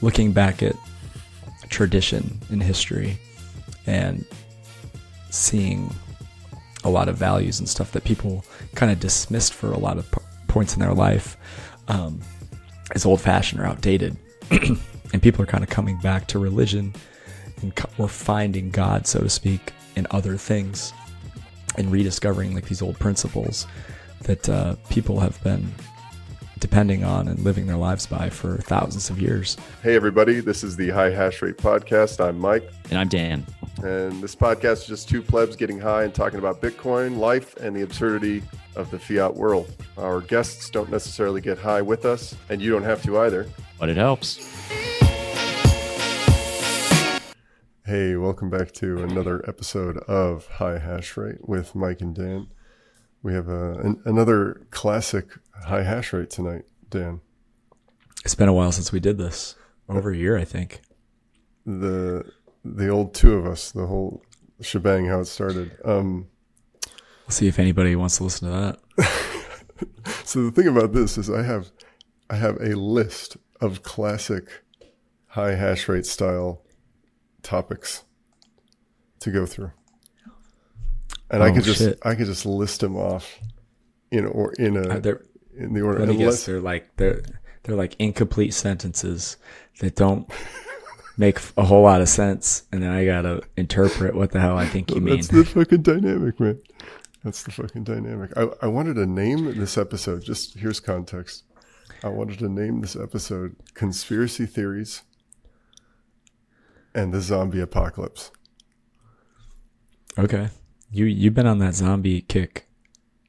looking back at tradition in history and seeing a lot of values and stuff that people kind of dismissed for a lot of p- points in their life um, as old fashioned or outdated. and people are kind of coming back to religion and co- or finding God, so to speak, in other things and rediscovering like these old principles that uh, people have been depending on and living their lives by for thousands of years. Hey, everybody, this is the High Hash Rate Podcast. I'm Mike. And I'm Dan. And this podcast is just two plebs getting high and talking about Bitcoin, life, and the absurdity of the fiat world. Our guests don't necessarily get high with us, and you don't have to either. But it helps. Hey, welcome back to another episode of High Hash Rate with Mike and Dan. We have a, an, another classic high hash rate tonight, Dan. It's been a while since we did this. Over a year, I think. The the old two of us, the whole shebang, how it started. Um, We'll see if anybody wants to listen to that. so the thing about this is, I have I have a list of classic high hash rate style topics to go through, and I Oh, could just shit. I could just list them off in or in a Uh, in the order. let me guess, unless- they're like they're they're like incomplete sentences that don't make a whole lot of sense, and then I gotta interpret what the hell I think you mean. That's the fucking dynamic, man. That's the fucking dynamic. I, I wanted to name this episode, just here's context. I wanted to name this episode Conspiracy Theories and the Zombie Apocalypse. Okay, you you've been on that zombie kick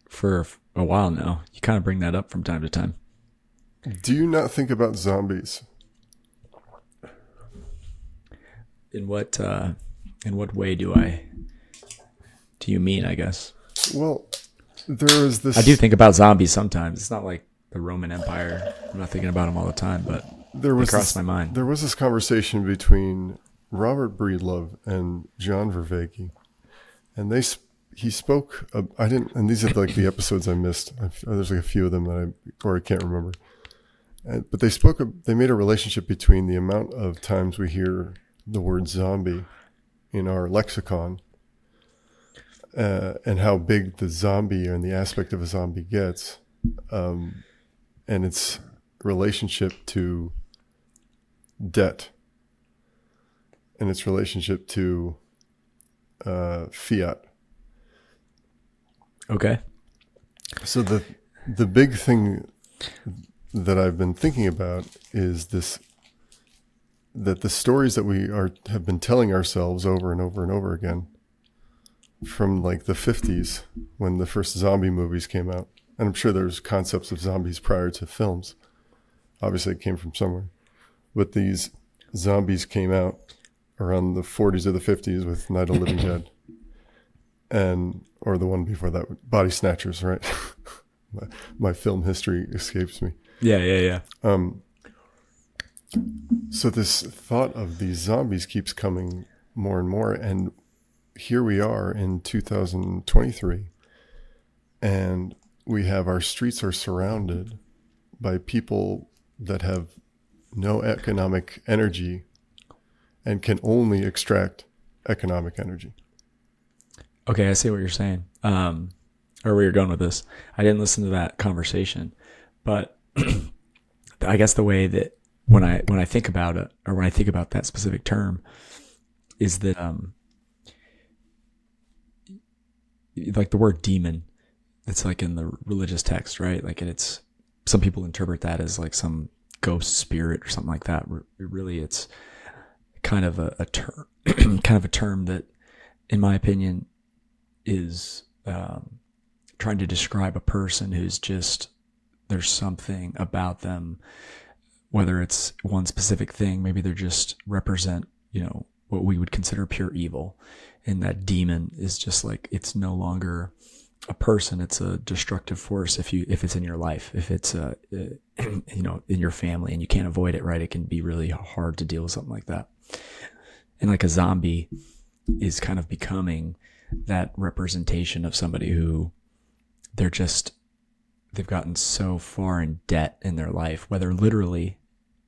for a while now. You kind of bring that up from time to time. Do you not think about zombies? In what uh, in what way do I do you mean? I guess Well, there is this. I do think about zombies sometimes. It's not like the Roman Empire. I'm not thinking about them all the time, but there was crossed my mind. There was this conversation between Robert Breedlove and John Vervaeke, and they he spoke. Uh, I didn't, and these are like the episodes I missed. I've, there's like a few of them that I or I can't remember. And, but they spoke. They made a relationship between the amount of times we hear the word zombie in our lexicon. Uh, and how big the zombie and the aspect of a zombie gets, um, and its relationship to debt and its relationship to uh, fiat. okay. So the the big thing that I've been thinking about is this that the stories that we are have been telling ourselves over and over and over again from like the 50s when the first zombie movies came out and I'm sure there's concepts of zombies prior to films obviously it came from somewhere but these zombies came out around the 40s or the 50s with Night of the Living Dead. And or the one before that Body Snatchers right? My, my film history escapes me. Yeah, yeah, yeah. um, so this thought of these zombies keeps coming more and more, and here we are in 2023, and we have our streets are surrounded by people that have no economic energy and can only extract economic energy. Okay, I see what you're saying. Um, or where you're going with this. I didn't listen to that conversation, but I guess the way that when I when I think about it, or when I think about that specific term, is that um, like the word demon. It's like in the religious text, right? Like, it's some people interpret that as like some ghost spirit or something like that. Re- Really, it's kind of a, a term, kind of a term that, in my opinion, is um, trying to describe a person who's just there's something about them, whether it's one specific thing, maybe they're just represent you know what we would consider pure evil, and that demon is just like it's no longer a person it's a destructive force if you if it's in your life. If it's uh, you know in your family and you can't avoid it right? It can be really hard to deal with something like that and like a zombie is kind of becoming that representation of somebody who they're just they've gotten so far in debt in their life, whether literally,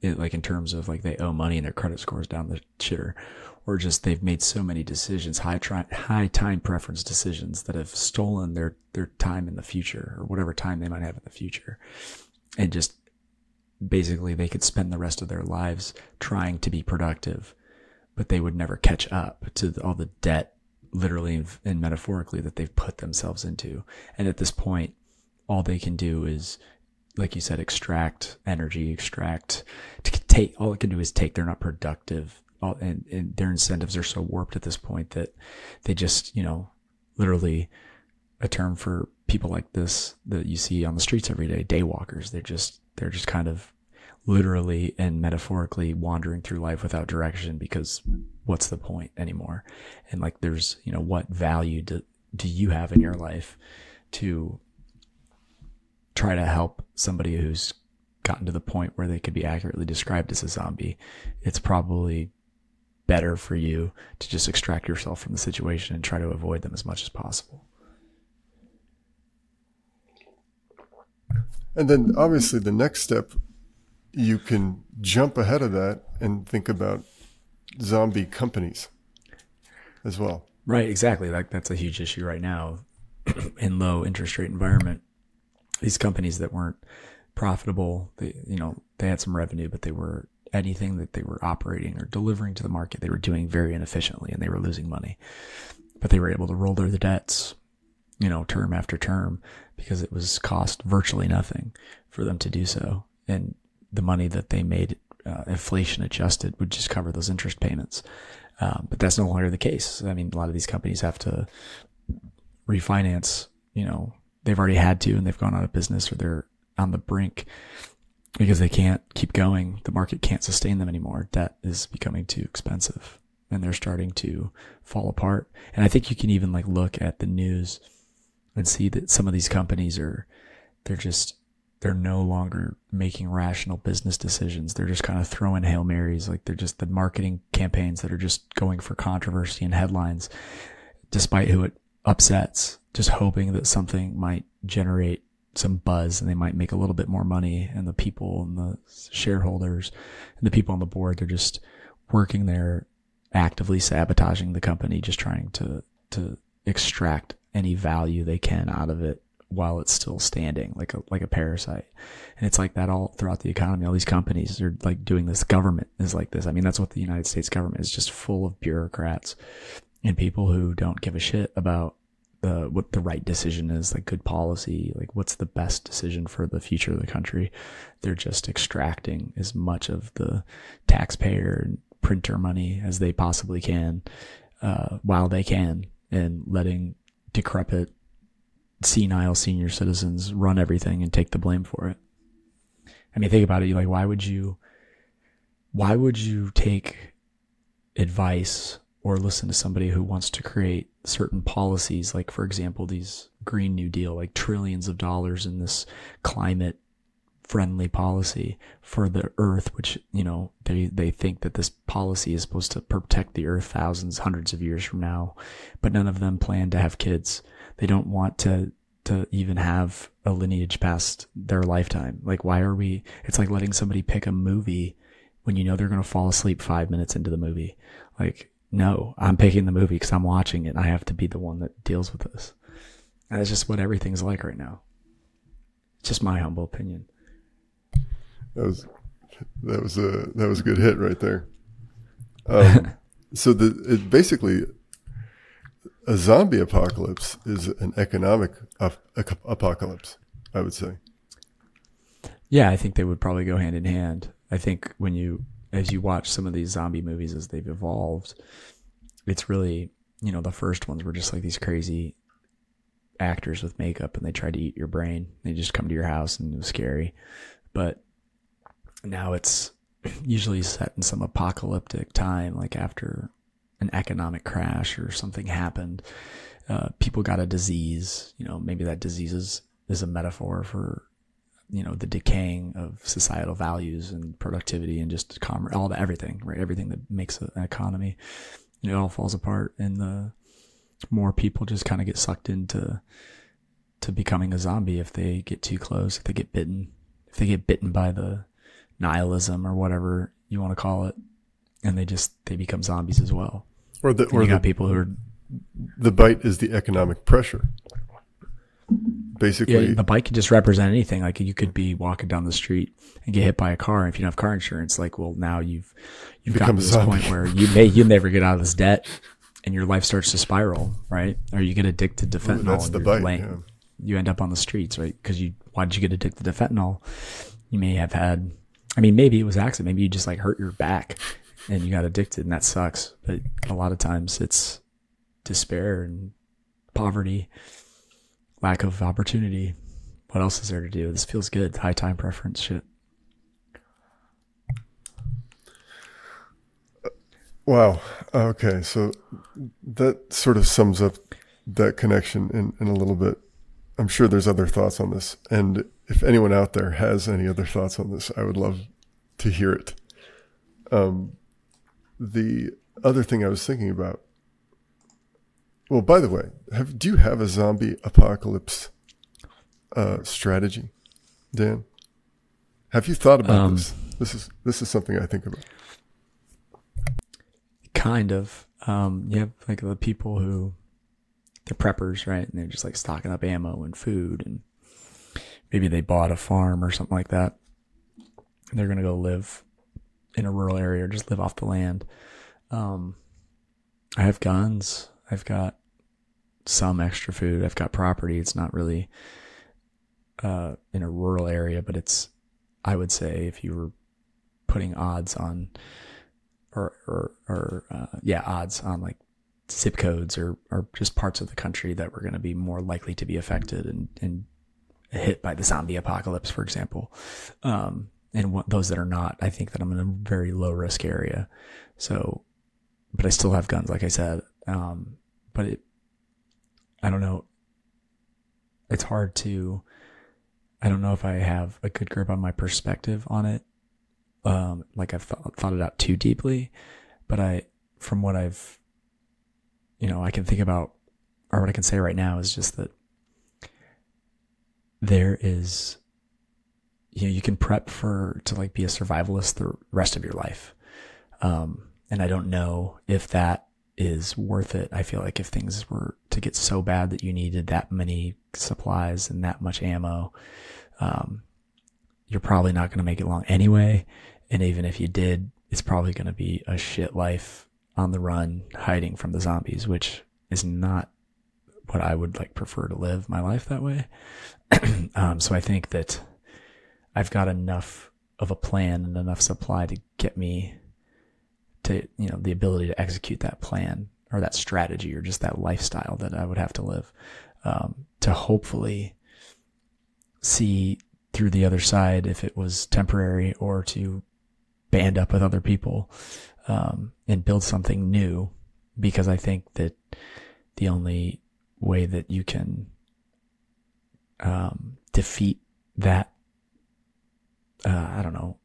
it, like in terms of like they owe money and their credit scores down the shitter, or just they've made so many decisions, high tri- high time preference decisions that have stolen their their time in the future or whatever time they might have in the future, and just basically they could spend the rest of their lives trying to be productive, but they would never catch up to all the debt, literally and metaphorically, that they've put themselves into. And at this point, all they can do is, like you said, extract energy, extract, to take, all it can do is take. They're not productive. All, and, and their incentives are so warped at this point that they just, you know, literally a term for people like this that you see on the streets every day, daywalkers. They're just, they're just kind of literally and metaphorically wandering through life without direction because what's the point anymore? And like, there's, you know, what value do, do you have in your life to try to help somebody who's gotten to the point where they could be accurately described as a zombie? It's probably better for you to just extract yourself from the situation and try to avoid them as much as possible. And then obviously the next step, you can jump ahead of that and think about zombie companies as well. Right, exactly. Like that's a huge issue right now in low interest rate environment. These companies that weren't profitable, they you know, they had some revenue, but they were anything that they were operating or delivering to the market, they were doing very inefficiently and they were losing money. But they were able to roll their the debts, you know, term after term because it was cost virtually nothing for them to do so. And the money that they made, uh, inflation adjusted, would just cover those interest payments. Um, but that's no longer the case. I mean, a lot of these companies have to refinance, you know, they've already had to and they've gone out of business or they're on the brink because they can't keep going. The market can't sustain them anymore. Debt is becoming too expensive and they're starting to fall apart. And I think you can even like look at the news and see that some of these companies are they're just they're no longer making rational business decisions. They're just kind of throwing Hail Marys. Like they're just the marketing campaigns that are just going for controversy and headlines, despite who it upsets, just hoping that something might generate some buzz and they might make a little bit more money. And the people and the shareholders and the people on the board, they're just working there actively sabotaging the company, just trying to, to extract any value they can out of it while it's still standing like a like a parasite. And it's like that all throughout the economy. All these companies are like doing this. Government is like this. I mean that's what the united states government is just full of bureaucrats and people who don't give a shit about the what the right decision is like good policy like what's the best decision for the future of the country. They're just extracting as much of the taxpayer and printer money as they possibly can uh, while they can and letting decrepit, senile senior citizens run everything and take the blame for it. I mean, think about it. You like, why would you, why would you take advice or listen to somebody who wants to create certain policies? Like, for example, these Green New Deal, like trillions of dollars in this climate friendly policy for the earth, which, you know, they, they think that this policy is supposed to protect the earth thousands, hundreds of years from now, but none of them plan to have kids. They don't want to, to even have a lineage past their lifetime. Like, why are we, it's like letting somebody pick a movie when you know they're going to fall asleep five minutes into the movie. Like, no, I'm picking the movie because I'm watching it and I have to be the one that deals with this. And that's just what everything's like right now. Just my humble opinion. That was that was a that was a good hit right there. Um, so the it basically a zombie apocalypse is an economic ap- apocalypse. I would say. Yeah, I think they would probably go hand in hand. I think when you as you watch some of these zombie movies as they've evolved, it's really you know the first ones were just like these crazy actors with makeup and they tried to eat your brain. They just come to your house and it was scary. But now it's usually set in some apocalyptic time, like after an economic crash or something happened. Uh, people got a disease, you know, maybe that disease is, is a metaphor for, you know, the decaying of societal values and productivity and just commerce, all the everything, right? Everything that makes an economy, it all falls apart and the more people just kind of get sucked into to becoming a zombie if they get too close, if they get bitten, if they get bitten by the nihilism or whatever you want to call it, and they just they become zombies as well. Or the And or you the, got people who are the bite is the economic pressure. Basically, yeah, the bite could just represent anything. Like you could be walking down the street and get hit by a car, and if you don't have car insurance, like well now you've you've gotten to this point where you may you never get out of this debt, and your life starts to spiral, right? Or you get addicted to fentanyl. that's the bite, yeah. You end up on the streets, right? Because you why did you get addicted to fentanyl? You may have had. I mean, maybe it was accident. Maybe you just like hurt your back and you got addicted, and that sucks. But a lot of times it's despair and poverty, lack of opportunity. What else is there to do? This feels good. High time preference shit. Wow. Okay. So that sort of sums up that connection in, in a little bit. I'm sure there's other thoughts on this. And if anyone out there has any other thoughts on this, I would love to hear it. Um, the other thing I was thinking about. Well, by the way, have, do you have a zombie apocalypse uh, strategy, Dan? Have you thought about Um, this? This is this is something I think about. Kind of. Um, you have like the people who they're preppers, right? And they're just like stocking up ammo and food, and maybe they bought a farm or something like that. They're gonna go live in a rural area or just live off the land. Um, I have guns. I've got some extra food. I've got property. It's not really uh, in a rural area, but it's. I would say if you were putting odds on or or or uh, yeah, odds on like zip codes or or just parts of the country that were going to be more likely to be affected and and hit by the zombie apocalypse, for example. Um, and what, those that are not, I think that I'm in a very low risk area. So, but I still have guns, like I said. Um, but it, I don't know. It's hard to. I don't know if I have a good grip on my perspective on it um, like I've thought, thought it out too deeply, but I, from what I've, you know, I can think about, or what I can say right now is just that there is, you know, you can prep for to like be a survivalist the rest of your life. Um, and I don't know if that is worth it. I feel like if things were to get so bad that you needed that many supplies and that much ammo, um, you're probably not going to make it long anyway. And even if you did, it's probably going to be a shit life on the run, hiding from the zombies, which is not what I would like prefer to live my life that way. um, so I think that I've got enough of a plan and enough supply to get me to, you know, the ability to execute that plan or that strategy or just that lifestyle that I would have to live, um, to hopefully see through the other side if it was temporary or to band up with other people um, and build something new because I think that the only way that you can um, defeat that uh, I don't know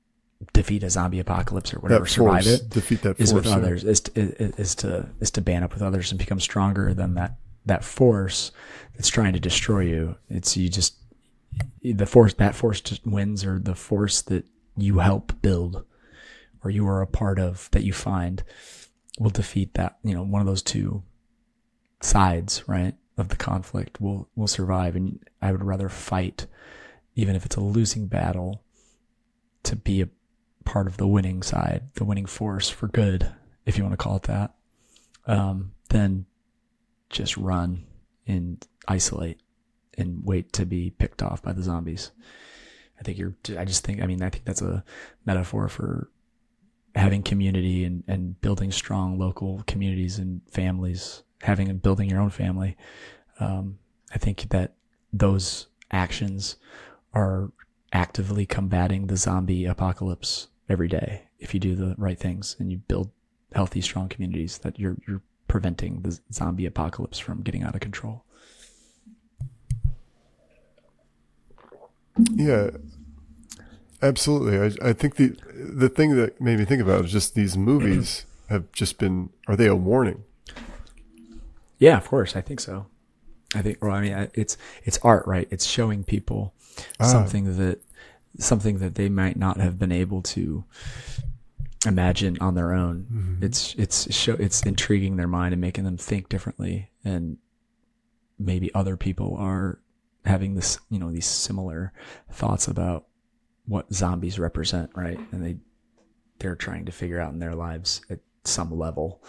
defeat a zombie apocalypse or whatever that survive it defeat that is force. with yeah. others is to, is, is to is to band up with others and become stronger than that that force that's trying to destroy you it's you just the force that force just wins or the force that you help build or you are a part of that you find will defeat that you know one of those two sides right of the conflict will will survive and i would rather fight even if it's a losing battle to be a part of the winning side the winning force for good if you want to call it that um, then just run and isolate and wait to be picked off by the zombies. I think you're, I just think, I mean, I think that's a metaphor for having community and, and building strong local communities and families, having and building your own family. Um, I think that those actions are actively combating the zombie apocalypse every day. If you do the right things and you build healthy, strong communities, that you're, you're preventing the zombie apocalypse from getting out of control. Yeah, absolutely. I, I think the the thing that made me think about is just these movies have just been. Are they a warning? Yeah, of course. I think so. I think, well, I mean, it's it's art, right? It's showing people Ah. something that something that they might not have been able to imagine on their own. Mm-hmm. It's it's show it's intriguing their mind and making them think differently, and maybe other people are having this, you know, these similar thoughts about what zombies represent, right? And they they're trying to figure out in their lives at some level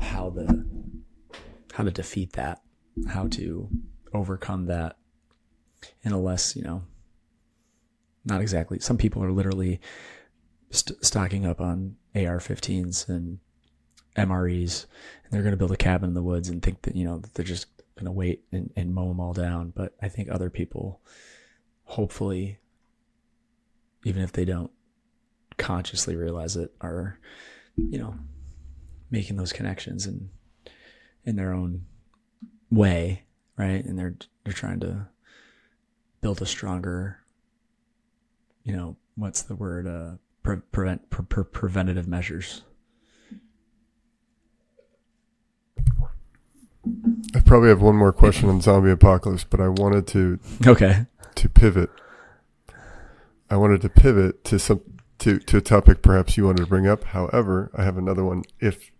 how the how to defeat that, how to overcome that in a less, you know, not exactly. Some people are literally st- stocking up on AR-15s and MREs, and they're going to build a cabin in the woods and think that you know that they're just going to wait and, and mow them all down. But I think other people, hopefully, even if they don't consciously realize it, are you know making those connections and in their own way, right? And they're they're trying to build a stronger, you know, what's the word? Uh, pre- prevent pre- pre- preventative measures. I probably have one more question on zombie apocalypse, but I wanted to Okay. to pivot. I wanted to pivot to some to to a topic perhaps you wanted to bring up. However, I have another one if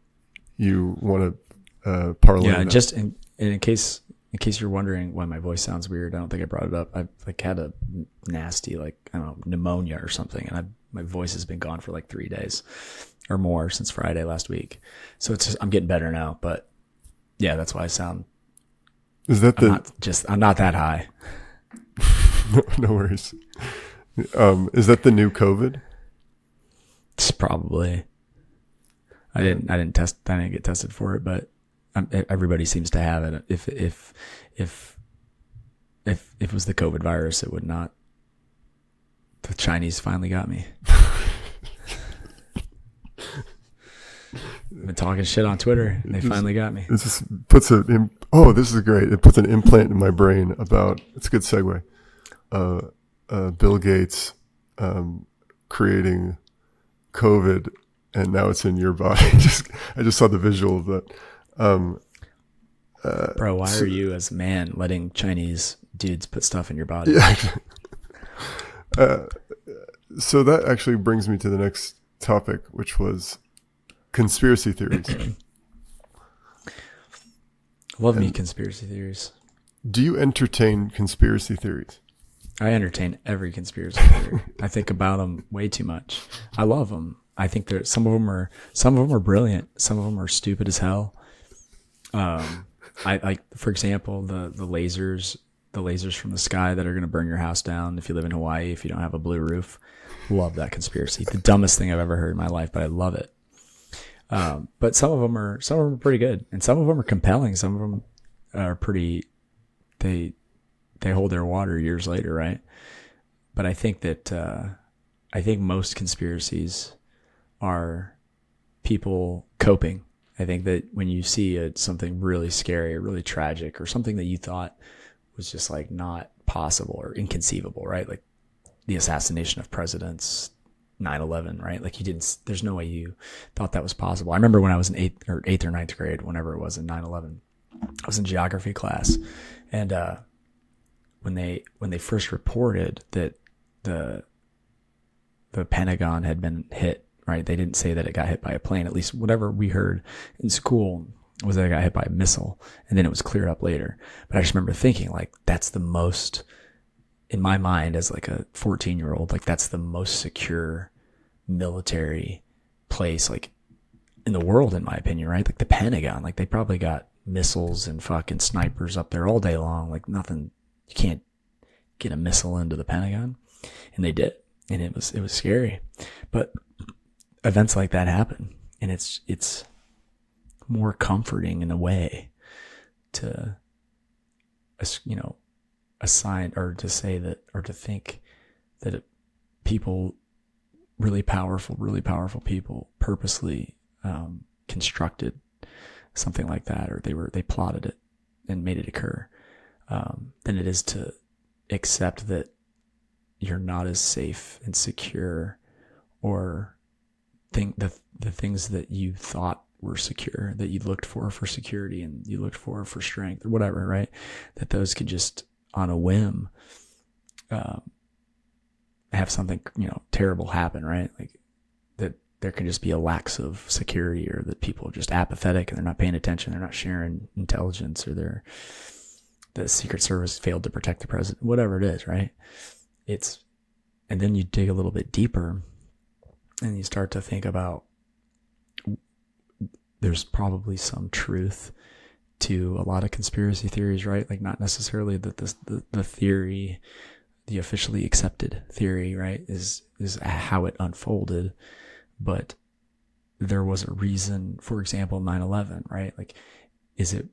you want to uh, parlay. Yeah, that. just in, in case in case you're wondering why my voice sounds weird, I don't think I brought it up. I've like had a nasty like I don't know pneumonia or something, and I my voice has been gone for like three days or more since Friday last week. So it's just, I'm getting better now, but yeah, that's why I sound. is that I'm the not just I'm not that high. no, no worries. Um, is that the new COVID? It's probably. I didn't. I didn't test. I didn't get tested for it, but everybody seems to have it. If if if if if it was the COVID virus, it would not. The Chinese finally got me. I've been talking shit on Twitter. And they finally got me. Just puts a oh, this is great. It puts an implant in my brain about it's a good segue. Uh, uh, Bill Gates um, creating COVID, and now it's in your body. just I just saw the visual of that. Um, Bro, why are you, as a man, letting Chinese dudes put stuff in your body? yeah. uh, so that actually brings me to the next topic, which was conspiracy theories. Love me conspiracy theories. Do you entertain conspiracy theories? I entertain every conspiracy theory. I think about them way too much. I love them. I think there some of them are some of them are brilliant. Some of them are stupid as hell. Um, I like, for example, the the lasers, the lasers from the sky that are going to burn your house down if you live in Hawaii if you don't have a blue roof. Love that conspiracy. The dumbest thing I've ever heard in my life, but I love it. Um, but some of them are some of them are pretty good, and some of them are compelling. Some of them are pretty. They they hold their water years later, right? But I think that uh, I think most conspiracies are people coping. I think that when you see a, something really scary or really tragic or something that you thought was just like not possible or inconceivable, right? Like the assassination of presidents, 9/11, right? Like you didn't. There's no way you thought that was possible. I remember when I was in eighth or eighth or ninth grade, whenever it was in 9/11, I was in geography class, and uh, when they when they first reported that the the Pentagon had been hit, right? They didn't say that it got hit by a plane. At least whatever we heard in school was that it got hit by a missile, and then it was cleared up later. But I just remember thinking, like, that's the most in my mind as like a 14 year old, like that's the most secure military place, like in the world, in my opinion, right? Like the Pentagon, like they probably got missiles and fucking snipers up there all day long. Like nothing, you can't get a missile into the Pentagon, and they did, and it was it was scary. But events like that happen, and it's it's more comforting in a way to, you know, assign or to say that or to think that people really powerful, really powerful people purposely um, constructed something like that, or they were they plotted it and made it occur, um, than it is to accept that you're not as safe and secure, or think the the things that you thought were secure, that you looked for for security and you looked for for strength or whatever, right? That those could just on a whim um, have something you know terrible happen, right? Like that there can just be a lack of security or that people are just apathetic and they're not paying attention, they're not sharing intelligence or they're the Secret Service failed to protect the president, whatever it is, right? It's and then you dig a little bit deeper and you start to think about there's probably some truth to a lot of conspiracy theories, right? Like not necessarily that this the, the theory, the officially accepted theory, right, is is how it unfolded, but there was a reason, for example, 9/11, right? Like is it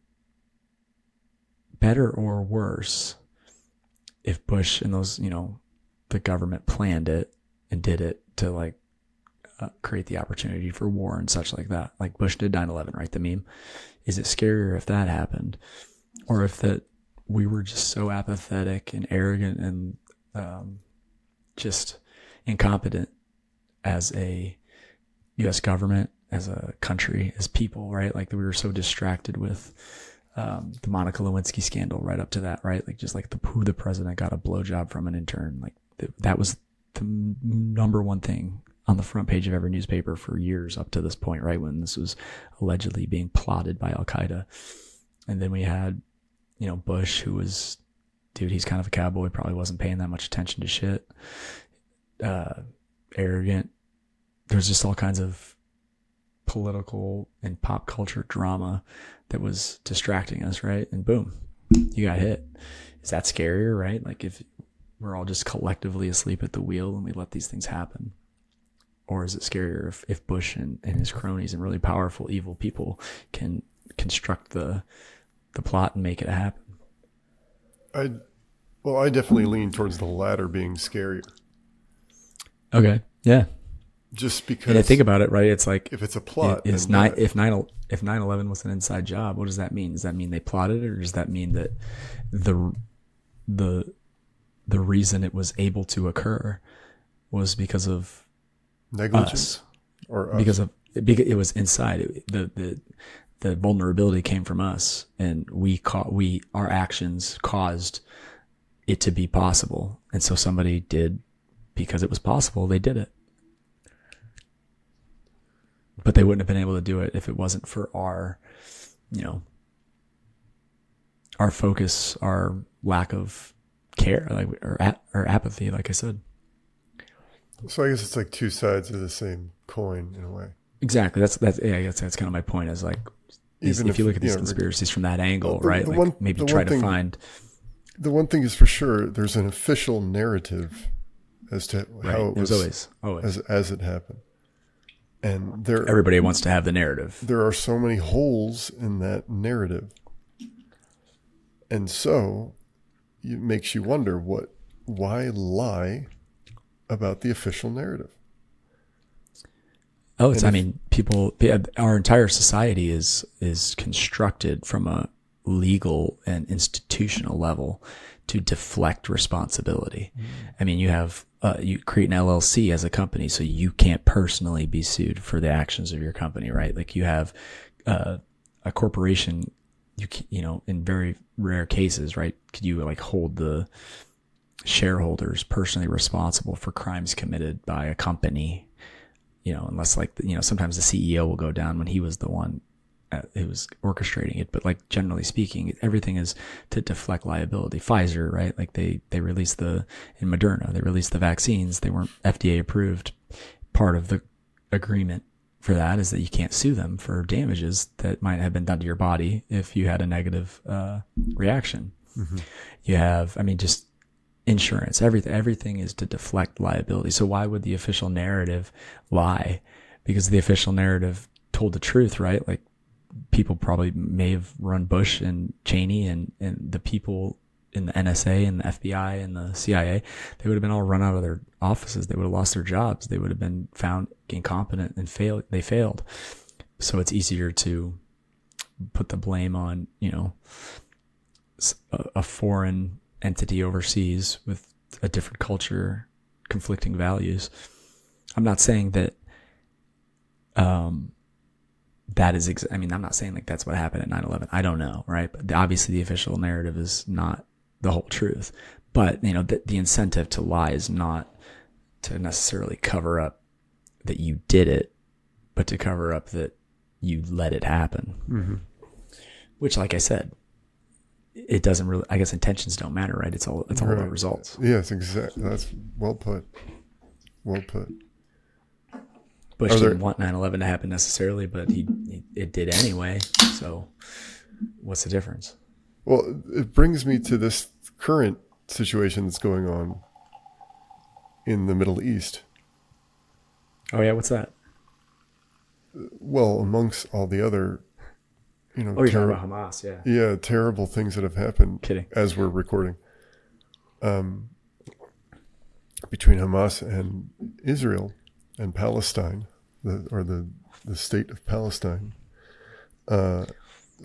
better or worse if Bush and those, you know, the government planned it and did it to like uh, create the opportunity for war and such like that. Like Bush did 9/11, right? The meme. Is it scarier if that happened, or if that we were just so apathetic and arrogant and um, just incompetent as a U.S. government, as a country, as people, right? Like we were so distracted with um, the Monica Lewinsky scandal right up to that, right? Like just like the who the president got a blowjob from an intern, like th- that was the number one thing on the front page of every newspaper for years up to this point, right? When this was allegedly being plotted by Al Qaeda. And then we had, you know, Bush, who was, dude, he's kind of a cowboy, probably wasn't paying that much attention to shit. Uh, arrogant. There's just all kinds of political and pop culture drama that was distracting us, right? And boom, you got hit. Is that scarier, right? Like if we're all just collectively asleep at the wheel and we let these things happen or is it scarier if, if Bush and, and his cronies and really powerful evil people can construct the the plot and make it happen? I well, I definitely lean towards the latter being scarier. Okay. Yeah. Just because And I think about it, right? It's like if it's a plot, nine yeah. if nine if nine eleven was an inside job, what does that mean? Does that mean they plotted it, or does that mean that the the the reason it was able to occur was because of negligence us? or us. because of because it was inside it, the the the vulnerability came from us and we caught we our actions caused it to be possible and so somebody did because it was possible they did it but they wouldn't have been able to do it if it wasn't for our you know our focus our lack of care like or, or apathy like i said so I guess it's like two sides of the same coin in a way. Exactly. That's that's yeah. I guess that's kind of my point. Is like, Even if, if, you look at you these know, conspiracies from that angle, the- right? the like one- maybe try to thing- find The one thing is for sure, there's an official narrative as to right. how it was always always as as it happened, and there everybody wants to have the narrative. there are so many holes in that narrative, and so it makes you wonder what why lie about the official narrative. Oh, it's. And I if- mean, people. Our entire society is is constructed from a legal and institutional level to deflect responsibility. I mean, you have uh, you create an LLC as a company, so you can't personally be sued for the actions of your company, right? Like you have uh, a corporation. You you know, in very rare cases, right? Could you like hold the shareholders personally responsible for crimes committed by a company you know, unless like, you know, sometimes the CEO will go down when he was the one uh, who was orchestrating it. But like generally speaking, everything is to deflect liability. Pfizer, right? Like they, they released the, in Moderna, they released the vaccines. They weren't FDA approved. Part of the agreement for that is that you can't sue them for damages that might have been done to your body if you had a negative, uh, reaction. You have, I mean, just insurance. Everything everything is to deflect liability. So why would the official narrative lie? Because the official narrative told the truth right? Like people probably may have run bush and cheney and and the people in the nsa and the fbi and the cia they would have been all run out of their offices. They would have lost their jobs. They would have been found incompetent and failed they failed. So it's easier to put the blame on you know a foreign entity overseas with a different culture, conflicting values. I'm not saying that um, that is, ex- I mean, I'm not saying like that's what happened at 9 11. I don't know, right? But obviously the official narrative is not the whole truth. But, you know, the, the incentive to lie is not to necessarily cover up that you did it, but to cover up that you let it happen. Mm-hmm. Which, like I said, it doesn't really, I guess intentions don't matter, right? It's all, it's all Right. about results. Yes, exactly. That's well put. Well put. Bush there- didn't want 9 11 to happen necessarily, but he, he, it did anyway. So what's the difference? Well, it brings me to this current situation that's going on in the Middle East. Oh, yeah, what's that? Well, amongst all the other, you know, Oh, you're terri- talking about Hamas, yeah. yeah, terrible things that have happened Kidding. as we're recording. Um, between Hamas and Israel and Palestine, the, or the the state of Palestine, uh,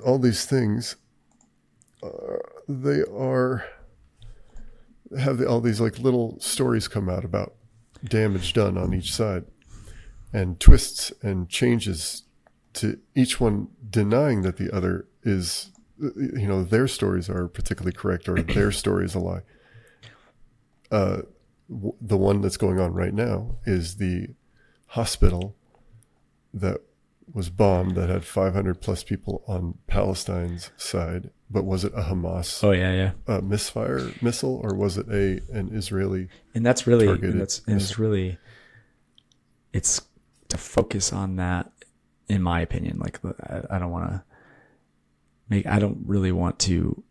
all these things, uh, they are have all these like little stories come out about damage done on each side, and twists and changes to each one denying that the other is you know their stories are particularly correct or their story is a lie uh, w- the one that's going on right now is the hospital that was bombed that had 500 plus people on Palestine's side but was it a Hamas Oh, yeah, yeah. uh, misfire missile or was it a an Israeli and that's really and that's and it's really it's to focus on that in my opinion like i, I don't want to make i don't really want to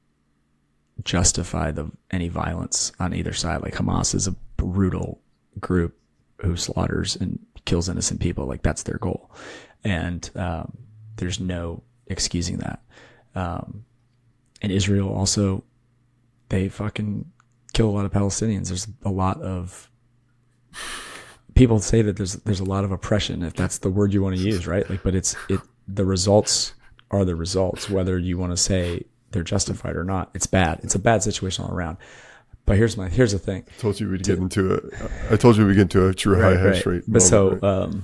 justify the any violence on either side. Like hamas is a brutal group who slaughters and kills innocent people. Like that's their goal. And um, there's no excusing that. Um, and israel also they fucking kill a lot of Palestinians. There's a lot of people say that there's there's a lot of oppression if that's the word you want to use, right? Like, but it's it the results are the results, whether you want to say they're justified or not. It's bad. It's a bad situation all around. But here's my here's the thing. I told you we'd get into a I told you we'd get into a true high hash rate But so, right? um,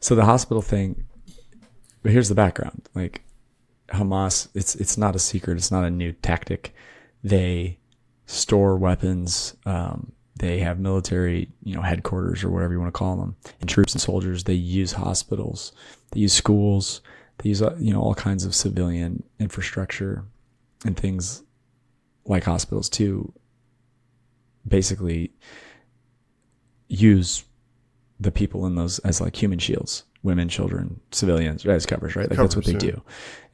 so the hospital thing. But here's the background. Like Hamas, it's it's not a secret. It's not a new tactic. They store weapons. Um, they have military, you know, headquarters or whatever you want to call them, and troops and soldiers. They use hospitals. They use schools. They use, uh, you know, all kinds of civilian infrastructure and things like hospitals to basically use the people in those as like human shields, women, children, civilians, as covers, right? Like that's what they yeah. do.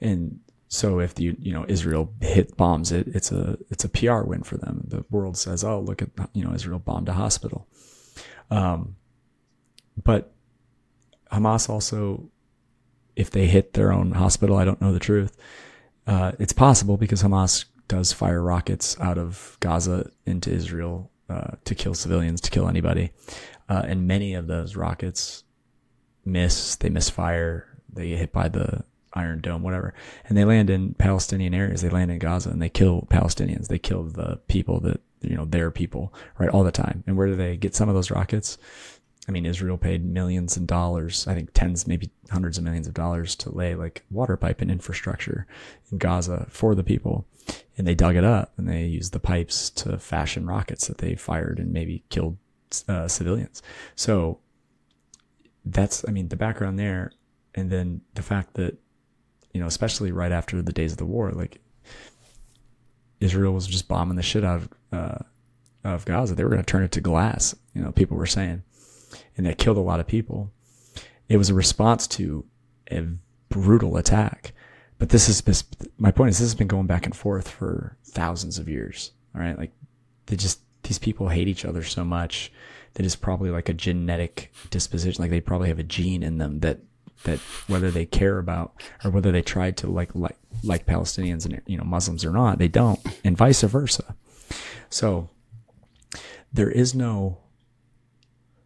And so if the you know Israel hit bombs it, it's a it's a PR win for them. The world says, oh look at you know Israel bombed a hospital. Um, but Hamas also, if they hit their own hospital, I don't know the truth. Uh, it's possible because Hamas does fire rockets out of Gaza into Israel uh, to kill civilians, to kill anybody, uh, and many of those rockets miss. They misfire. They get hit by the Iron Dome, whatever, and they land in Palestinian areas. They land in Gaza and they kill Palestinians. They kill the people that you know their people, right, all the time. And where do they get some of those rockets? I mean, Israel paid millions of dollars, I think tens, maybe hundreds of millions of dollars to lay like water pipe and infrastructure in Gaza for the people. And they dug it up and they used the pipes to fashion rockets that they fired and maybe killed uh, civilians. So that's, I mean, the background there. And then the fact that, you know, especially right after the days of the war, like Israel was just bombing the shit out of, uh, of Gaza. They were going to turn it to glass, you know, people were saying and that killed a lot of people. It was a response to a brutal attack. But this is my point is this has been going back and forth for thousands of years. All right, like they just these people hate each other so much that it's probably like a genetic disposition. Like they probably have a gene in them that that whether they care about or whether they try to like like like Palestinians and you know Muslims or not, they don't, and vice versa. So there is no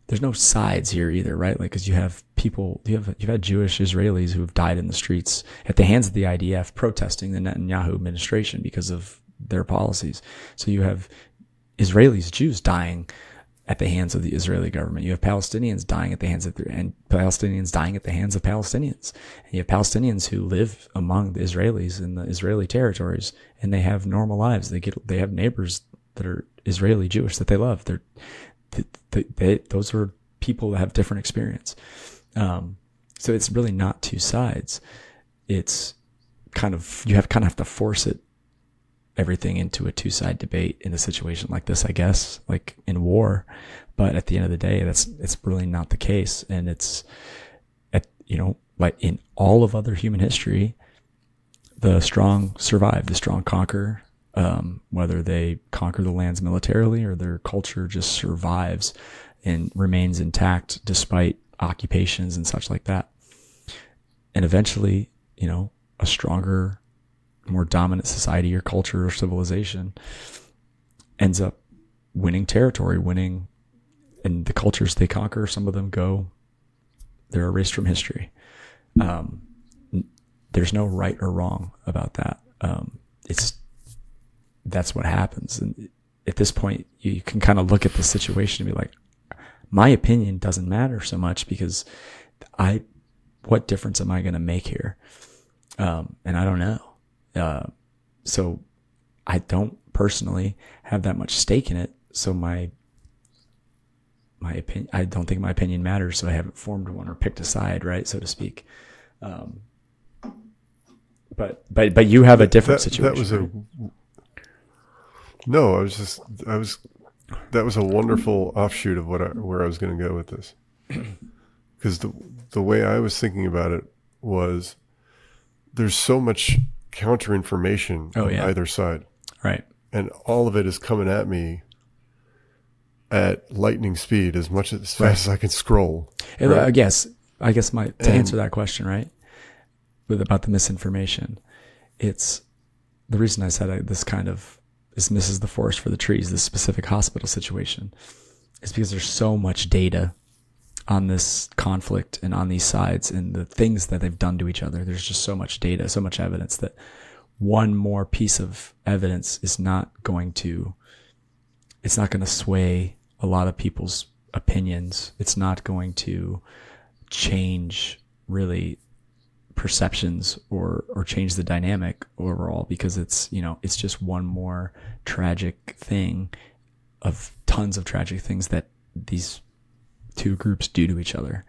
there's no sides here either, right? Like, because you have people, you have you've had Jewish Israelis who have died in the streets at the hands of the IDF protesting the Netanyahu administration because of their policies. So you have Israelis, Jews dying at the hands of the Israeli government. You have Palestinians dying at the hands of the, and Palestinians dying at the hands of Palestinians. And you have Palestinians who live among the Israelis in the Israeli territories and they have normal lives. They get, they have neighbors that are Israeli Jewish that they love. They're, they, they, those are people that have different experience. Um, so it's really not two sides. It's kind of, you have kind of have to force it everything into a two side debate in a situation like this, I guess, like in war. But at the end of the day, that's, it's really not the case. And it's, at, you know, like in all of other human history, the strong survive, the strong conquer, um, whether they conquer the lands militarily or their culture just survives and remains intact despite occupations and such like that. And eventually, you know, a stronger more dominant society or culture or civilization ends up winning territory, winning, and the cultures they conquer, some of them go, they're erased from history. Um, there's no right or wrong about that. Um, it's that's what happens, and at this point, you can kind of look at the situation and be like, my opinion doesn't matter so much because I, what difference am I going to make here? Um, and I don't know. Uh, so I don't personally have that much stake in it. So my my opinion, I don't think my opinion matters. So I haven't formed one or picked a side, right, so to speak. Um, but but but you have a different that, situation. That was a no. I was just I was that was a wonderful offshoot of what I, where I was going to go with this because the the way I was thinking about it was there's so much counter information Oh, on yeah. either side. right. And all of it is coming at me at lightning speed as much as fast as I can scroll. And uh, Right. I guess I guess my to And- answer that question, right, with about the misinformation, it's the reason I said I, this kind of this misses the forest for the trees. This specific hospital situation is because there's so much data on this conflict and on these sides and the things that they've done to each other. There's just so much data, so much evidence that one more piece of evidence is not going to it's not going to sway a lot of people's opinions. It's not going to change really perceptions or or change the dynamic overall because it's you know it's just one more tragic thing of tons of tragic things that these two groups do to each other.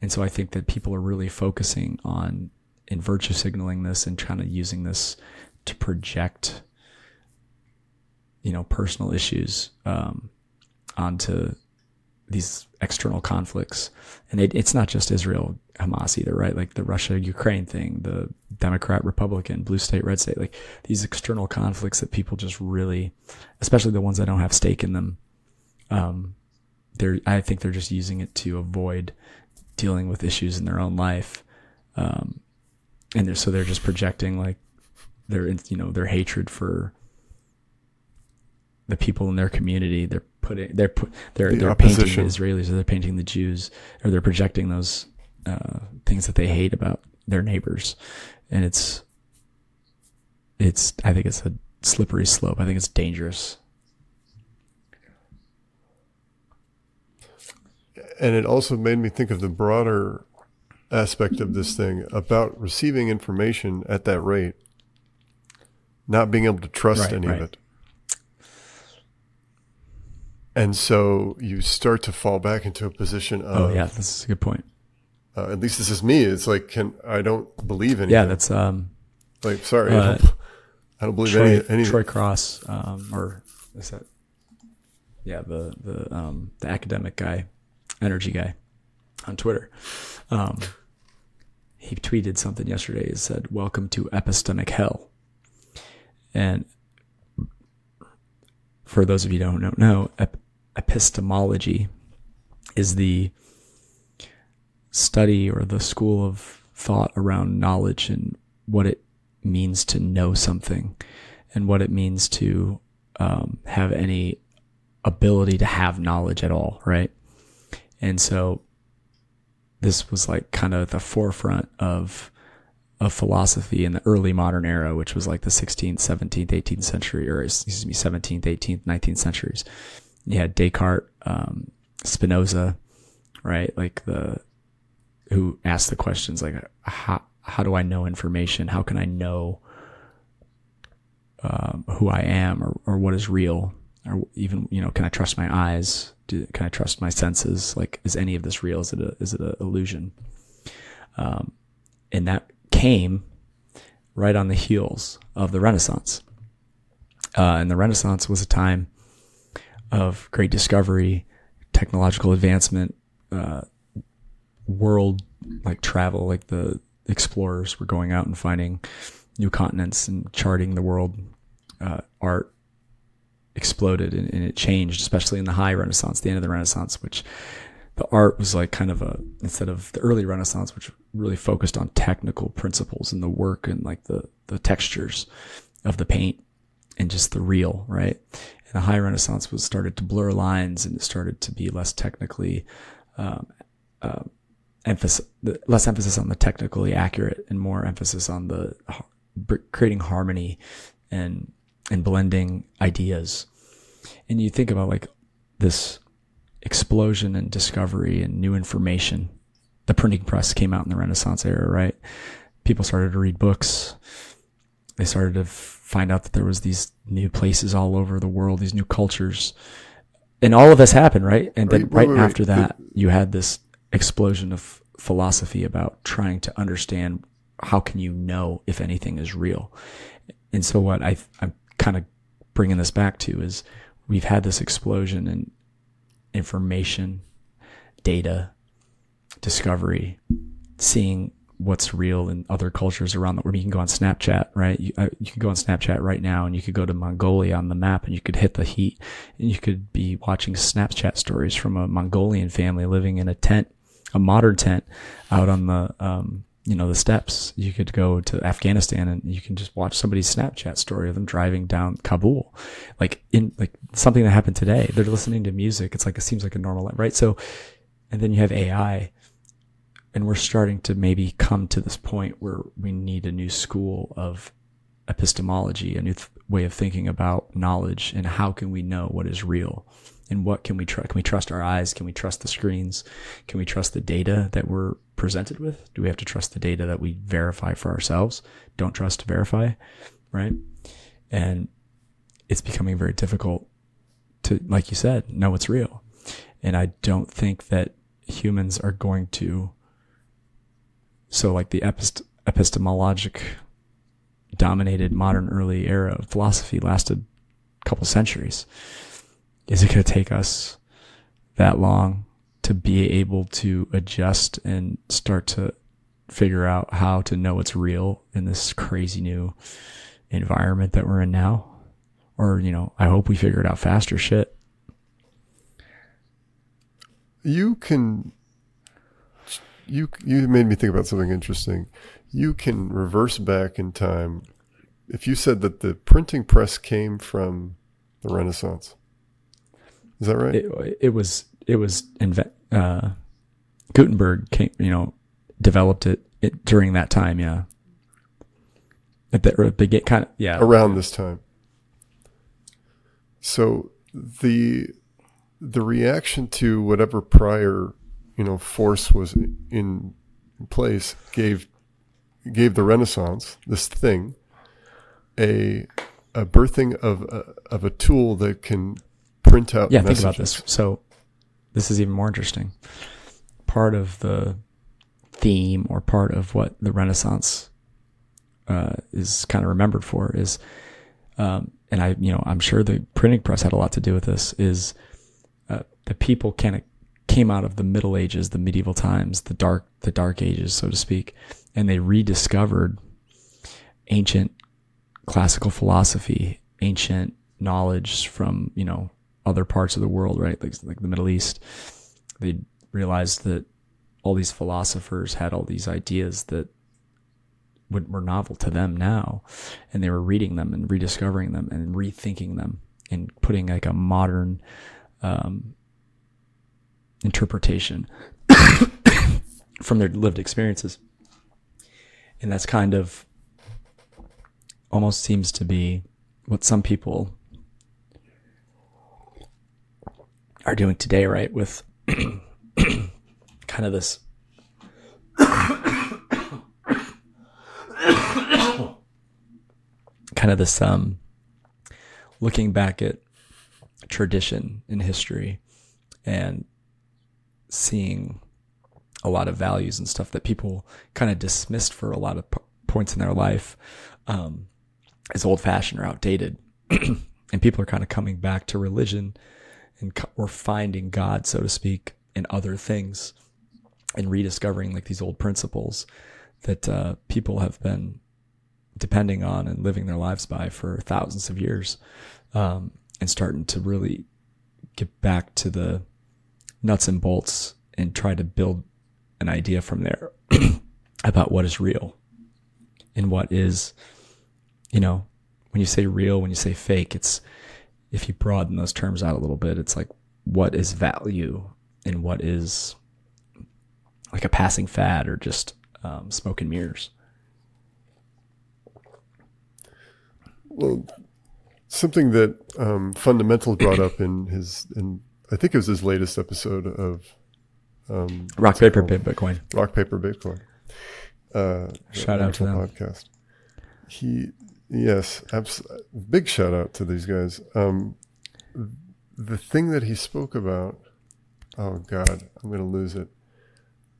And so I think that people are really focusing on in virtue signaling this and kind of using this to project you know personal issues um, onto these external conflicts and it, it's not just israel hamas either right like the russia ukraine thing the democrat republican blue state red state like these external conflicts that people just really especially the ones that don't have stake in them um, they're i think they're just using it to avoid dealing with issues in their own life um, and they're, so they're just projecting like their you know their hatred for the people in their community. They're putting they're put they're The they're painting the. Israelis or they're painting the Jews or they're projecting those uh, things that they hate about their neighbors, and it's it's I think it's a slippery slope. I think it's dangerous. And it also made me think of the broader aspect of this thing about receiving information at that rate, not being able to trust Right, any right. of it. And so you start to fall back into a position of, oh yeah, this is a good point. uh, at least this is me. It's like, can I don't believe anything. Yeah, that's um like, sorry, uh, I, don't, I don't believe Troy, any, anything. Troy Cross, um, or is that? Yeah, the the um, the academic guy, energy guy, on Twitter. Um, he tweeted something yesterday. He said, "Welcome to epistemic hell." And for those of you who don't know, ep- epistemology is the study or the school of thought around knowledge and what it means to know something and what it means to um, have any ability to have knowledge at all, right? And so this was like kind of the forefront of of philosophy in the early modern era, which was like the 16th, 17th, 18th century, or excuse me, 17th, 18th, 19th centuries. you had Descartes, um, Spinoza, right? Like the who asked the questions like how how do I know information? How can I know um, who I am or, or what is real? Or even you know, can I trust my eyes? Do, can I trust my senses? Like, is any of this real? Is it a is it an illusion? Um, and that came right on the heels of the Renaissance. Uh, and the Renaissance was a time of great discovery, technological advancement, uh, world like travel, like the explorers were going out and finding new continents and charting the world. Uh, art exploded and, and, it changed, especially in the high Renaissance, the end of the Renaissance, which the art was like kind of a instead of the early Renaissance, which really focused on technical principles and the work and like the the textures of the paint and just the real, right? And the high Renaissance was started to blur lines and it started to be less technically um, uh, emphasis, less emphasis on the technically accurate and more emphasis on the creating harmony and and blending ideas. And you think about like this explosion and discovery and new information. The printing press came out in the Renaissance era, right? People started to read books. They started to find out that there was these new places all over the world, these new cultures. And all of this happened, right? And then right, right after that, you had this explosion of philosophy about trying to understand how can you know if anything is real. And so what I, I'm kind of bringing this back to is we've had this explosion in information, data, discovery, seeing what's real in other cultures around the world. You can go on Snapchat, right? You, uh, you can go on Snapchat right now and you could go to Mongolia on the map and you could hit the heat and you could be watching Snapchat stories from a Mongolian family living in a tent, a modern tent out on the, um, you know, the steppes. You could go to Afghanistan and you can just watch somebody's Snapchat story of them driving down Kabul. Like in, like something that happened today. They're listening to music. It's like, it seems like a normal life, right? So, and then you have AI and we're starting to maybe come to this point where we need a new school of epistemology, a new th- way of thinking about knowledge and how can we know what is real and what can we trust? Can we trust our eyes? Can we trust the screens? Can we trust the data that we're presented with? Do we have to trust the data that we verify for ourselves? Don't trust to verify, right? And it's becoming very difficult to, like you said, know what's real. And I don't think that humans are going to so like the epist- epistemologic dominated modern early era of philosophy lasted a couple centuries. Is it going to take us that long to be able to adjust and start to figure out how to know what's real in this crazy new environment that we're in now? Or, you know, I hope we figure it out faster shit. You can you you made me think about something interesting. You can reverse back in time. If you said that the printing press came from the Renaissance, is that right? It, it was it was inve- uh, Gutenberg came, you know, developed it, it during that time. Yeah, at the, the get kind of yeah around this time. So the the reaction to whatever prior you know force was in place gave gave the Renaissance this thing a a birthing of a, of a tool that can print out. Yeah, messages. think about this. So this is even more interesting. Part of the theme, or part of what the Renaissance uh, is kind of remembered for, is, um, and I, you know, I'm sure the printing press had a lot to do with this. Is uh, the people kind of came out of the Middle Ages, the medieval times, the dark the dark ages, so to speak, and they rediscovered ancient classical philosophy, ancient knowledge from, you know, other parts of the world, right? Like, like the Middle East. They realized that all these philosophers had all these ideas that were novel to them now, and they were reading them and rediscovering them and rethinking them and putting like a modern um, interpretation from their lived experiences. And that's kind of almost seems to be what some people are doing today, right? With kind of this kind of this um looking back at tradition in history and seeing a lot of values and stuff that people kind of dismissed for a lot of p- points in their life um, as old fashioned or outdated. and people are kind of coming back to religion and we're finding God, so to speak, in other things and rediscovering like these old principles that uh, people have been depending on and living their lives by for thousands of years um, and starting to really get back to the nuts and bolts and try to build an idea from there about what is real and what is, you know, when you say real, when you say fake, it's if you broaden those terms out a little bit, it's like what is value and what is like a passing fad or just um, smoke and mirrors. Well, something that um, Fundamental brought up in his, in I think it was his latest episode of um, Rock paper Bitcoin. Rock paper Bitcoin. Uh, shout out to them. Podcast. He, yes, abs- big shout out to these guys. Um, the thing that he spoke about, oh God, I'm gonna lose it.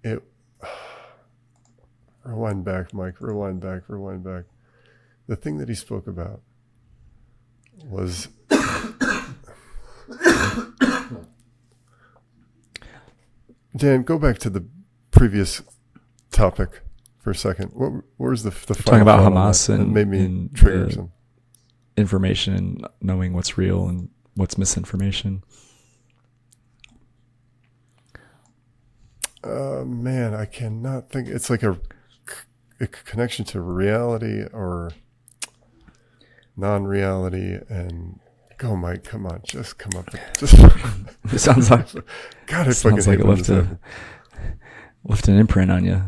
It. Rewind back, Mike. Rewind back. Rewind back. The thing that he spoke about was Dan, go back to the previous topic for a second. What where's the the talking about final thought on Hamas that? It and- made me and trigger some. Information and knowing what's real and what's misinformation. Uh, man, I cannot think. It's like a, a connection to reality or non-reality, and go, Mike. Come on, just come up. Just It sounds like God, I fucking sounds like it left a left an imprint on you.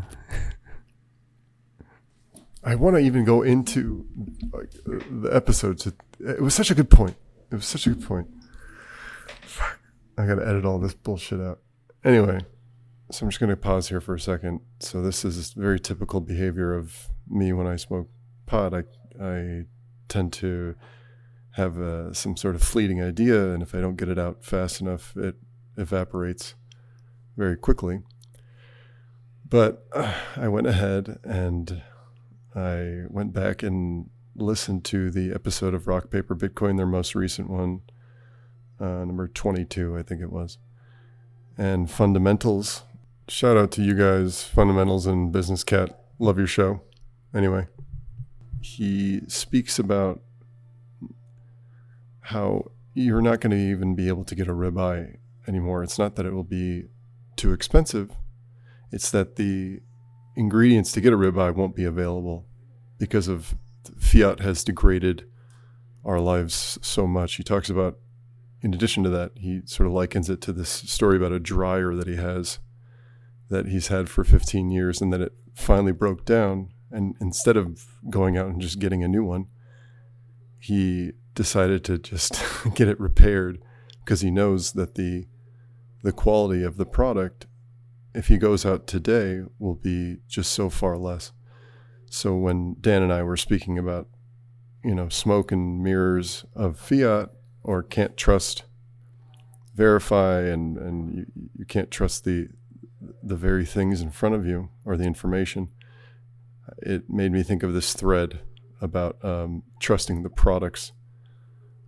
I want to even go into like uh, the episode. To, it was such a good point. It was such a good point. Fuck. I got to edit all this bullshit out. Anyway, so I'm just going to pause here for a second. So this is very typical behavior of me when I smoke pot. I I tend to have uh, some sort of fleeting idea, and if I don't get it out fast enough, it evaporates very quickly. But uh, I went ahead and I went back and listened to the episode of Rock Paper Bitcoin, their most recent one, uh, number 22, I think it was. And Fundamentals. Shout out to you guys, Fundamentals and Business Cat. Love your show. Anyway, he speaks about how you're not going to even be able to get a ribeye anymore. It's not that it will be too expensive, it's that the ingredients to get a ribeye won't be available because of fiat has degraded our lives so much. He talks about, in addition to that, he sort of likens it to this story about a dryer that he has that he's had for 15 years and that it finally broke down. And instead of going out and just getting a new one, he decided to just get it repaired because he knows that the the quality of the product if he goes out today will be just so far less. So when Dan and I were speaking about, you know, smoke and mirrors of fiat or can't trust, verify, and and you, you can't trust the the very things in front of you or the information, it made me think of this thread about um, trusting the products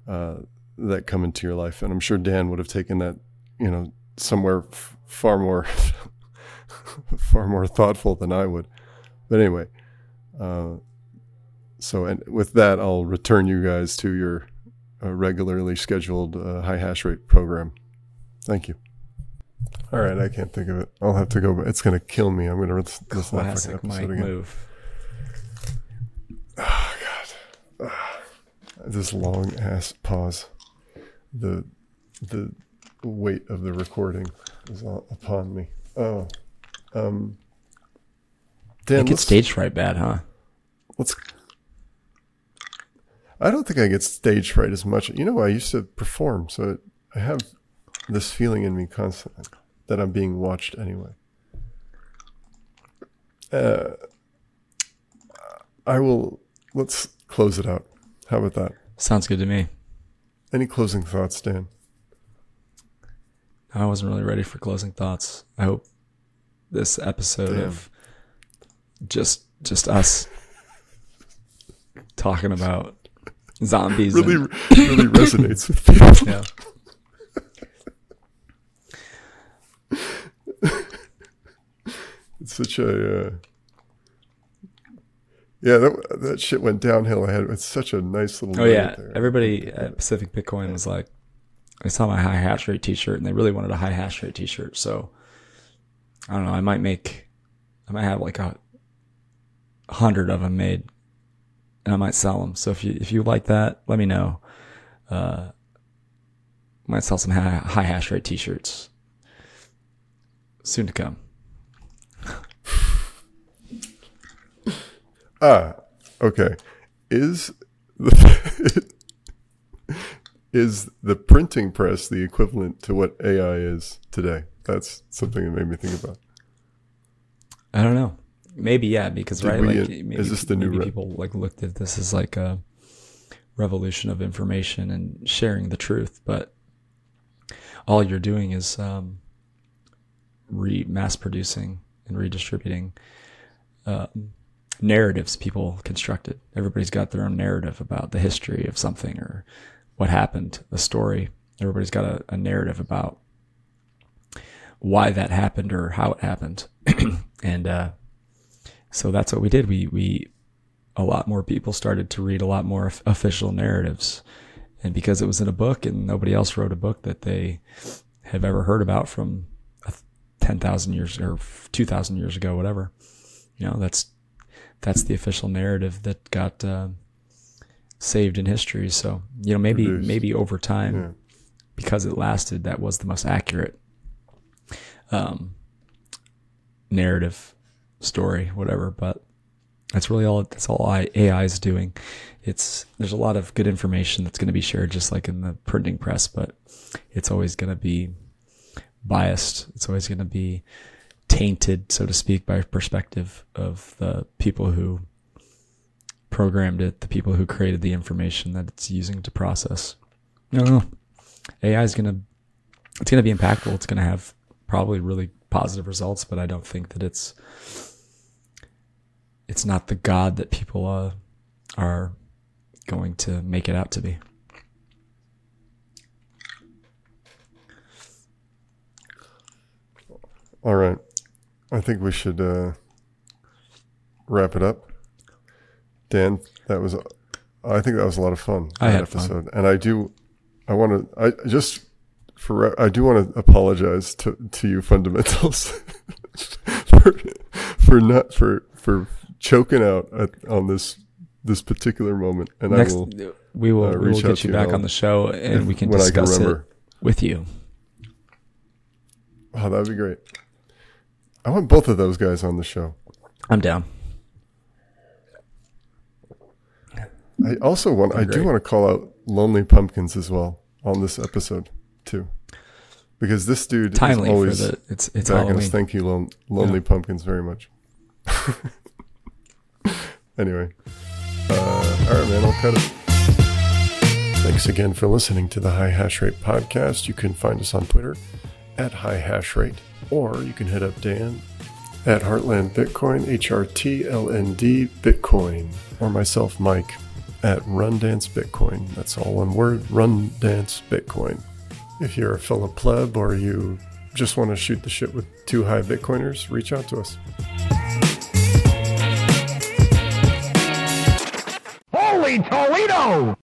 uh, that come into your life, and I'm sure Dan would have taken that, you know, somewhere f- far more far more thoughtful than I would. But anyway, uh, so and with that, I'll return you guys to your uh, regularly scheduled uh, high hash rate program. Thank you. All right, I can't think of it. I'll have to go. It's going to kill me. I'm going to listen to that fucking Classic episode Mike again. move. Oh God, Ah. this long ass pause. The the weight of the recording is all upon me. Oh, um, Dan, I get stage fright bad, huh? let's. I don't think I get stage fright as much. You know, I used to perform, so I have this feeling in me constantly that I'm being watched anyway. Uh, I will. Let's close it out. How about that? Sounds good to me. Any closing thoughts, Dan? I wasn't really ready for closing thoughts. I hope this episode Damn. of just just us talking about zombies Really, and- really resonates with people. yeah. It's such a. Uh, yeah, that that shit went downhill. I had it's such a nice little. Oh yeah, there. everybody at Pacific Bitcoin was like, I saw my high hash rate T-shirt, and they really wanted a high hash rate T-shirt. So I don't know. I might make, I might have like a hundred of them made, and I might sell them. So if you if you like that, let me know. Uh, might sell some high, high hash rate T-shirts soon to come. Ah, okay. Is the is the printing press the equivalent to what AI is today? That's something that made me think about. I don't know. Maybe yeah, because Did right, we- like is maybe, this the new re- people like looked at this as like a revolution of information and sharing the truth, but all you're doing is um, re mass producing and redistributing um, narratives people constructed. Everybody's got their own narrative about the history of something or what happened, a story. Everybody's got a, a narrative about why that happened or how it happened. and uh, so that's what we did. We we a lot more people started to read a lot more of- official narratives, and because it was in a book and nobody else wrote a book that they have ever heard about from ten thousand years or two thousand years ago, whatever. You know, that's that's the official narrative that got uh, saved in history. So you know, maybe Produced. maybe over time Yeah. because it lasted, that was the most accurate um, narrative, story, whatever. But that's really all. That's all I, AI is doing. It's there's a lot of good information that's going to be shared, just like in the printing press, but it's always going to be biased. It's always going to be tainted, so to speak, by perspective of the people who programmed it, the people who created the information that it's using to process. I don't know. AI is going to it's going to be impactful. It's going to have probably really positive results, but I don't think that it's it's not the god that people uh, are going to make it out to be. All right. I think we should uh, wrap it up. Dan, that was, I think that was a lot of fun. I had fun. And I do, I want to, I just, for, I do want to apologize to, to you fundamentals for, for not, for, for choking out at, on this, this particular moment. And Next, I will, we will uh, we will reach out get you back on the show and we can I can discuss it with you. oh, that'd be great. I want both of those guys on the show. I'm down. I also want. I do want to call out Lonely Pumpkins as well on this episode too, because this dude Timely is always the it's it's back Halloween. Thank you, Lon- Lonely Pumpkins, very much. anyway, uh, all right, man. I'll cut it. Thanks again for listening to the High Hash Rate podcast. You can find us on Twitter at High Hash Rate, or you can hit up Dan at Heartland Bitcoin, H R T L N D Bitcoin, or myself, Mike, at Run Dance Bitcoin. That's all one word, Run Dance Bitcoin. If you're a fellow pleb or you just want to shoot the shit with two high Bitcoiners, reach out to us. Holy Toledo!